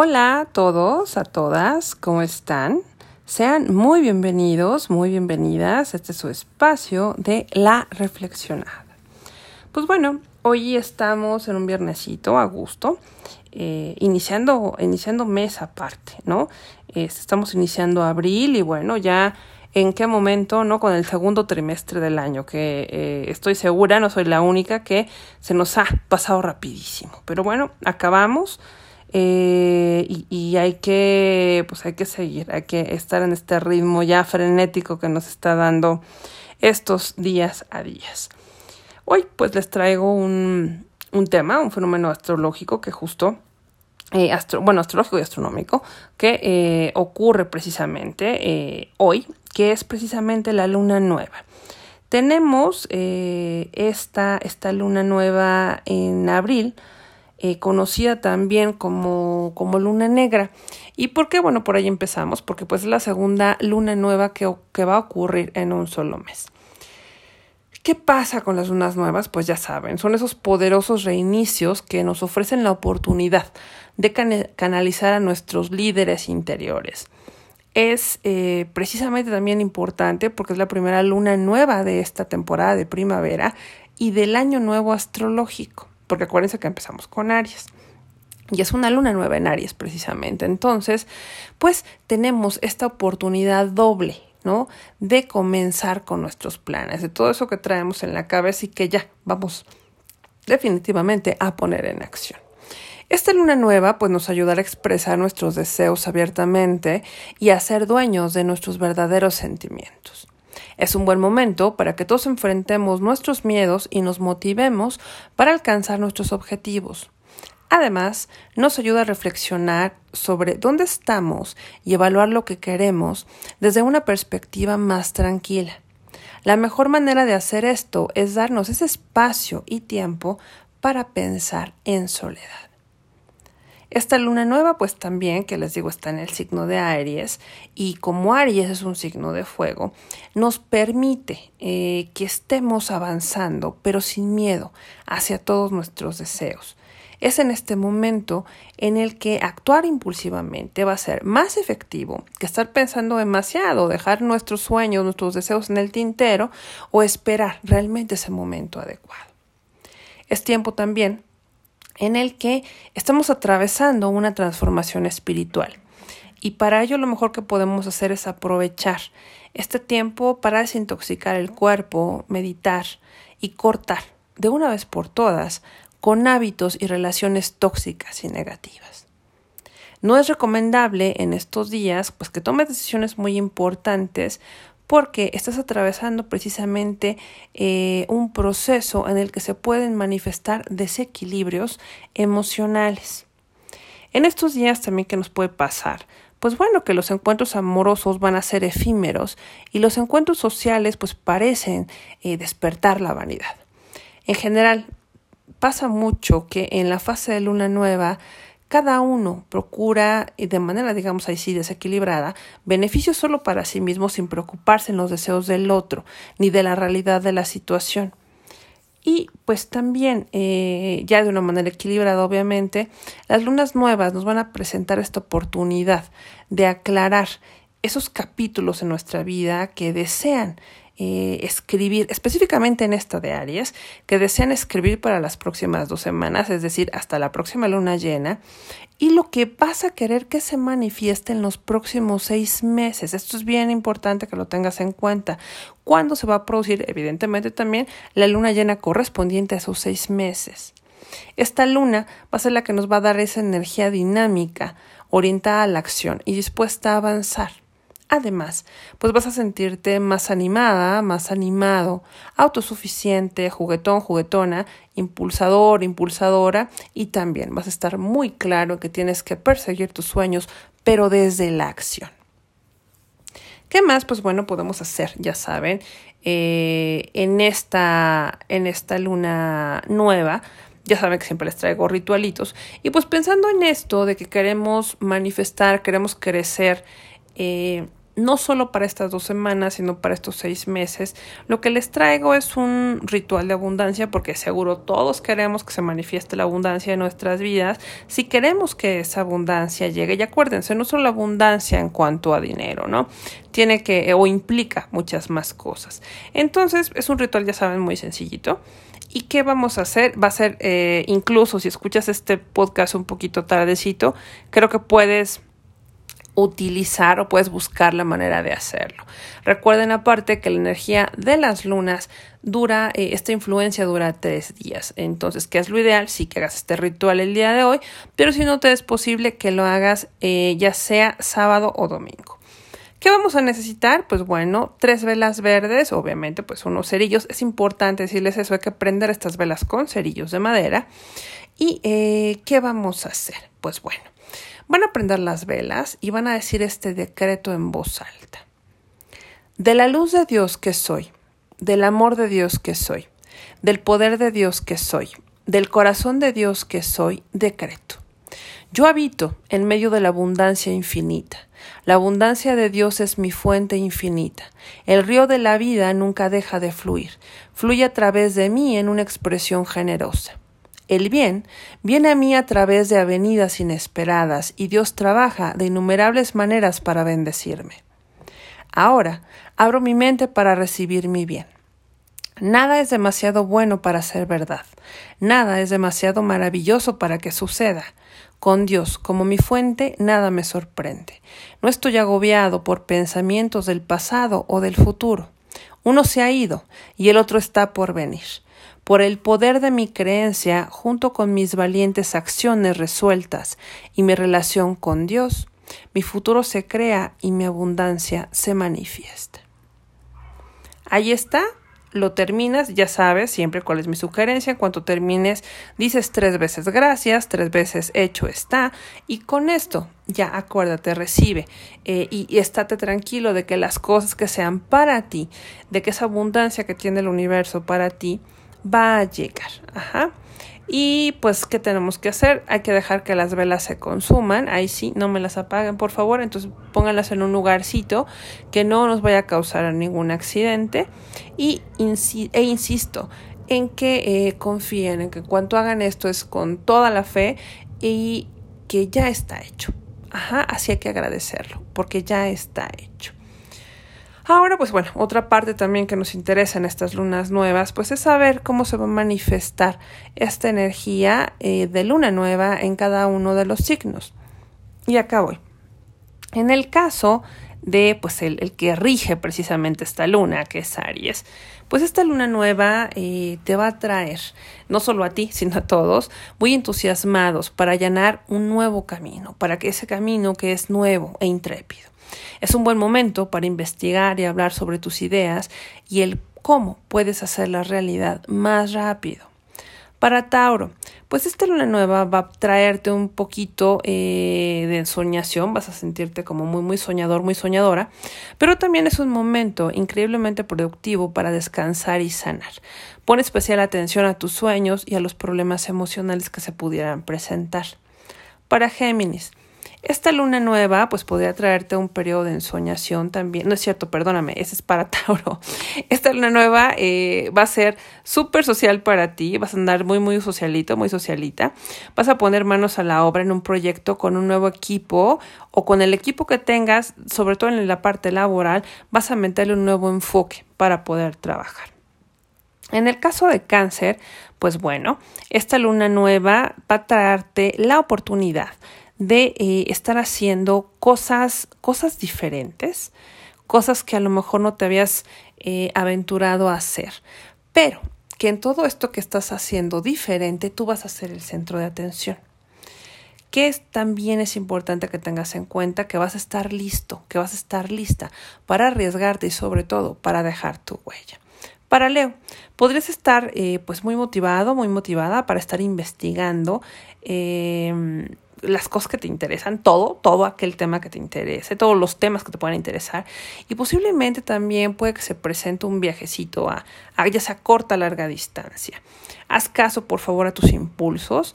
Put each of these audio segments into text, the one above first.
Hola a todos, a todas, ¿cómo están? Sean muy bienvenidos, muy bienvenidas. Este es su espacio de la reflexionada. Pues bueno, hoy estamos en un viernesito a gusto, eh, iniciando, iniciando mes aparte, ¿no? estamos iniciando abril y bueno, ya en qué momento, ¿no? Con el segundo trimestre del año, que eh, estoy segura, no soy la única, que se nos ha pasado rapidísimo. Pero bueno, acabamos. Eh, y, hay que, pues hay que seguir, hay que estar en este ritmo ya frenético que nos está dando estos días a días. Hoy pues les traigo un, un tema, un fenómeno astrológico que justo, eh, bueno, astrológico y astronómico, que eh, ocurre precisamente hoy, que es precisamente la luna nueva. Tenemos esta, esta luna nueva en abril, eh, conocida también como, como luna negra. ¿Y por qué? Bueno, por ahí empezamos, porque pues es la segunda luna nueva que, va a ocurrir en un solo mes. ¿Qué pasa con las lunas nuevas? Pues ya saben, son esos poderosos reinicios que nos ofrecen la oportunidad de canalizar a nuestros líderes interiores. Es eh, precisamente también importante porque es la primera luna nueva de esta temporada de primavera y del año nuevo astrológico porque acuérdense que empezamos con Aries. Y es una luna nueva en Aries precisamente. Entonces, pues tenemos esta oportunidad doble, ¿no? De comenzar con nuestros planes, de todo eso que traemos en la cabeza y que ya vamos definitivamente a poner en acción. Esta luna nueva pues nos ayudará a expresar nuestros deseos abiertamente y a ser dueños de nuestros verdaderos sentimientos. Es un buen momento para que todos enfrentemos nuestros miedos y nos motivemos para alcanzar nuestros objetivos. Además, nos ayuda a reflexionar sobre dónde estamos y evaluar lo que queremos desde una perspectiva más tranquila. La mejor manera de hacer esto es darnos ese espacio y tiempo para pensar en soledad. Esta luna nueva, pues también, que les digo, está en el signo de Aries y como Aries es un signo de fuego, nos permite eh, que estemos avanzando, pero sin miedo, hacia todos nuestros deseos. Es en este momento en el que actuar impulsivamente va a ser más efectivo que estar pensando demasiado, dejar nuestros sueños, nuestros deseos en el tintero o esperar realmente ese momento adecuado. Es tiempo también en el que estamos atravesando una transformación espiritual. Y para ello lo mejor que podemos hacer es aprovechar este tiempo para desintoxicar el cuerpo, meditar y cortar de una vez por todas con hábitos y relaciones tóxicas y negativas. No es recomendable en estos días pues que tomes decisiones muy importantes porque estás atravesando precisamente eh, un proceso en el que se pueden manifestar desequilibrios emocionales. En estos días también que nos puede pasar, pues bueno, que los encuentros amorosos van a ser efímeros y los encuentros sociales pues parecen eh, despertar la vanidad. En general, pasa mucho que en la fase de luna nueva cada uno procura, y de manera, digamos así, desequilibrada, beneficios solo para sí mismo sin preocuparse en los deseos del otro, ni de la realidad de la situación. Y pues también, eh, ya de una manera equilibrada, obviamente, las lunas nuevas nos van a presentar esta oportunidad de aclarar esos capítulos en nuestra vida que desean eh, escribir, específicamente en esta de Aries, que desean escribir para las próximas dos semanas, es decir, hasta la próxima luna llena, y lo que vas a querer que se manifieste en los próximos seis meses. Esto es bien importante que lo tengas en cuenta. ¿Cuándo se va a producir? Evidentemente también la luna llena correspondiente a esos seis meses. Esta luna va a ser la que nos va a dar esa energía dinámica, orientada a la acción y dispuesta a avanzar. Además, pues vas a sentirte más animada, más animado, autosuficiente, juguetón, juguetona, impulsador, impulsadora y también vas a estar muy claro que tienes que perseguir tus sueños, pero desde la acción. ¿Qué más? Pues bueno, podemos hacer, ya saben, eh, en, esta, en esta luna nueva, ya saben que siempre les traigo ritualitos. Y pues pensando en esto de que queremos manifestar, queremos crecer, eh, no solo para estas dos semanas, sino para estos seis meses, lo que les traigo es un ritual de abundancia, porque seguro todos queremos que se manifieste la abundancia en nuestras vidas. Si queremos que esa abundancia llegue, y acuérdense, no solo la abundancia en cuanto a dinero, ¿no? Tiene que, o implica muchas más cosas. Entonces, es un ritual, ya saben, muy sencillito. ¿Y qué vamos a hacer? Va a ser, eh, incluso si escuchas este podcast un poquito tardecito, creo que puedes utilizar o puedes buscar la manera de hacerlo. Recuerden aparte que la energía de las lunas dura, eh, esta influencia dura tres días. Entonces, ¿qué es lo ideal? Sí que hagas este ritual el día de hoy, pero si no te es posible que lo hagas eh, ya sea sábado o domingo. ¿Qué vamos a necesitar? Pues bueno, tres velas verdes, obviamente, pues unos cerillos. Es importante decirles eso, hay que prender estas velas con cerillos de madera. ¿Y eh, qué vamos a hacer? Pues bueno, Van a prender las velas y van a decir este decreto en voz alta. De la luz de Dios que soy, del amor de Dios que soy, del poder de Dios que soy, del corazón de Dios que soy, decreto. Yo habito en medio de la abundancia infinita. La abundancia de Dios es mi fuente infinita. El río de la vida nunca deja de fluir. Fluye a través de mí en una expresión generosa. El bien viene a mí a través de avenidas inesperadas y Dios trabaja de innumerables maneras para bendecirme. Ahora abro mi mente para recibir mi bien. Nada es demasiado bueno para ser verdad. Nada es demasiado maravilloso para que suceda. Con Dios como mi fuente, nada me sorprende. No estoy agobiado por pensamientos del pasado o del futuro. Uno se ha ido y el otro está por venir. Por el poder de mi creencia, junto con mis valientes acciones resueltas y mi relación con Dios, mi futuro se crea y mi abundancia se manifiesta. Ahí está, lo terminas, ya sabes siempre cuál es mi sugerencia. En cuanto termines, dices tres veces gracias, tres veces hecho está. Y con esto, ya acuérdate, recibe eh, y, y, estate tranquilo de que las cosas que sean para ti, de que esa abundancia que tiene el universo para ti, va a llegar. Ajá. Y pues, ¿qué tenemos que hacer? Hay que dejar que las velas se consuman. Ahí sí, no me las apaguen, por favor. Entonces, pónganlas en un lugarcito que no nos vaya a causar ningún accidente. Y e insisto en que eh, confíen, en que cuanto hagan esto es con toda la fe y que ya está hecho. Ajá, así hay que agradecerlo, porque ya está hecho. Ahora, pues bueno, otra parte también que nos interesa en estas lunas nuevas, pues es saber cómo se va a manifestar esta energía eh, de luna nueva en cada uno de los signos. Y acá voy. En el caso de, pues, el, que rige precisamente esta luna, que es Aries, pues esta luna nueva eh, te va a traer, no solo a ti, sino a todos, muy entusiasmados para allanar un nuevo camino, para que ese camino que es nuevo e intrépido es un buen momento para investigar y hablar sobre tus ideas y el cómo puedes hacerla realidad más rápido. Para Tauro, pues esta luna nueva va a traerte un poquito eh, de ensoñación, vas a sentirte como muy, muy soñador, muy soñadora, pero también es un momento increíblemente productivo para descansar y sanar. Pon especial atención a tus sueños y a los problemas emocionales que se pudieran presentar. Para Géminis, esta luna nueva, pues podría traerte un periodo de ensoñación también. No es cierto, perdóname, ese es para Tauro. Esta luna nueva eh, va a ser súper social para ti, vas a andar muy, muy socialito, muy socialita. Vas a poner manos a la obra en un proyecto con un nuevo equipo o con el equipo que tengas, sobre todo en la parte laboral, vas a meterle un nuevo enfoque para poder trabajar. En el caso de cáncer, pues bueno, esta luna nueva va a traerte la oportunidad de eh, estar haciendo cosas, cosas diferentes, cosas que a lo mejor no te habías eh, aventurado a hacer, pero que en todo esto que estás haciendo diferente, tú vas a ser el centro de atención. Que también es importante que tengas en cuenta que vas a estar listo, que vas a estar lista para arriesgarte y sobre todo para dejar tu huella. Para Leo, podrías estar eh, pues muy motivado, muy motivada para estar investigando eh, las cosas que te interesan, todo, todo aquel tema que te interese, todos los temas que te puedan interesar. Y posiblemente también puede que se presente un viajecito a, ya sea corta o larga distancia. Haz caso, por favor, a tus impulsos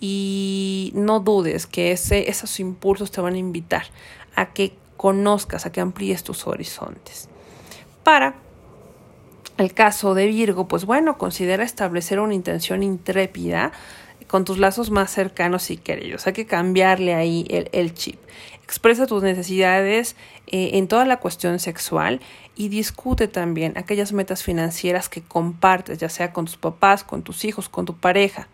y no dudes que ese, esos impulsos te van a invitar a que conozcas, a que amplíes tus horizontes. Para el caso de Virgo, pues bueno, considera establecer una intención intrépida con tus lazos más cercanos y queridos. Hay que cambiarle ahí el, chip. Expresa tus necesidades eh, en toda la cuestión sexual y discute también aquellas metas financieras que compartes, ya sea con tus papás, con tus hijos, con tu pareja.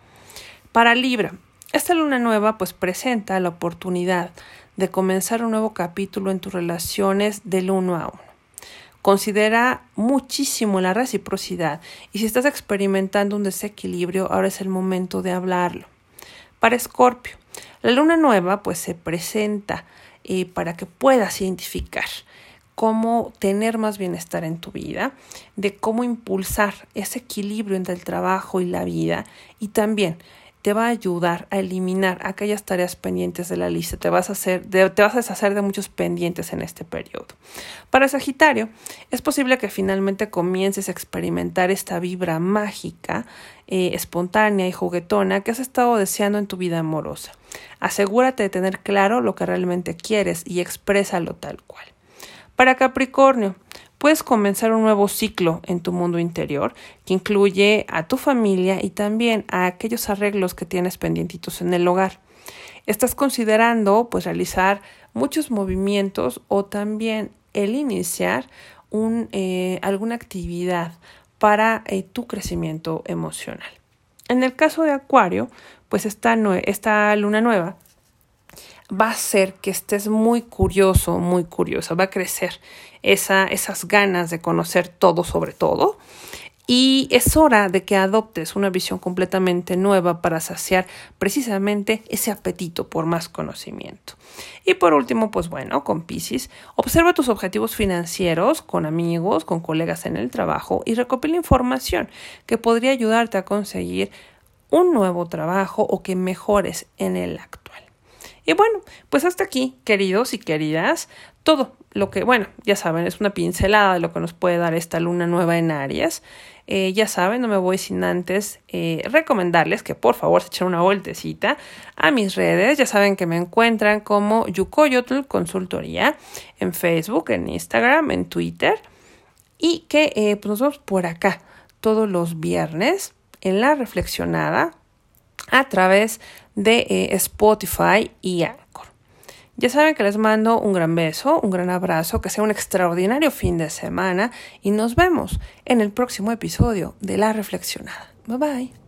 Para Libra, esta luna nueva pues presenta la oportunidad de comenzar un nuevo capítulo en tus relaciones del uno a uno. Considera muchísimo la reciprocidad y si estás experimentando un desequilibrio, ahora es el momento de hablarlo. Para Escorpio, la luna nueva pues se presenta eh, para que puedas identificar cómo tener más bienestar en tu vida, de cómo impulsar ese equilibrio entre el trabajo y la vida y también te va a ayudar a eliminar aquellas tareas pendientes de la lista. Te vas a, hacer, te vas a deshacer de muchos pendientes en este periodo. Para Sagitario, es posible que finalmente comiences a experimentar esta vibra mágica, eh, espontánea y juguetona que has estado deseando en tu vida amorosa. Asegúrate de tener claro lo que realmente quieres y exprésalo tal cual. Para Capricornio, puedes comenzar un nuevo ciclo en tu mundo interior que incluye a tu familia y también a aquellos arreglos que tienes pendientitos en el hogar. Estás considerando pues realizar muchos movimientos o también el iniciar eh, alguna actividad para eh, tu crecimiento emocional. En el caso de Acuario, pues esta, esta luna nueva va a hacer que estés muy curioso, muy curiosa, va a crecer esa, esas ganas de conocer todo sobre todo. Y es hora de que adoptes una visión completamente nueva para saciar precisamente ese apetito por más conocimiento. Y por último, pues bueno, con Pisces, observa tus objetivos financieros con amigos, con colegas en el trabajo y recopila información que podría ayudarte a conseguir un nuevo trabajo o que mejores en el actual. Y bueno, pues hasta aquí, queridos y queridas, todo lo que, bueno, ya saben, es una pincelada de lo que nos puede dar esta luna nueva en Aries. Eh, ya saben, no me voy sin antes eh, recomendarles que por favor se echen una vueltecita a mis redes. Ya saben que me encuentran como Yukoyotl Consultoría en Facebook, en Instagram, en Twitter. Y que eh, pues nos vemos por acá todos los viernes en la reflexionada a través de eh, Spotify y Anchor. Ya saben que les mando un gran beso, un gran abrazo, que sea un extraordinario fin de semana y nos vemos en el próximo episodio de La Reflexionada. Bye bye.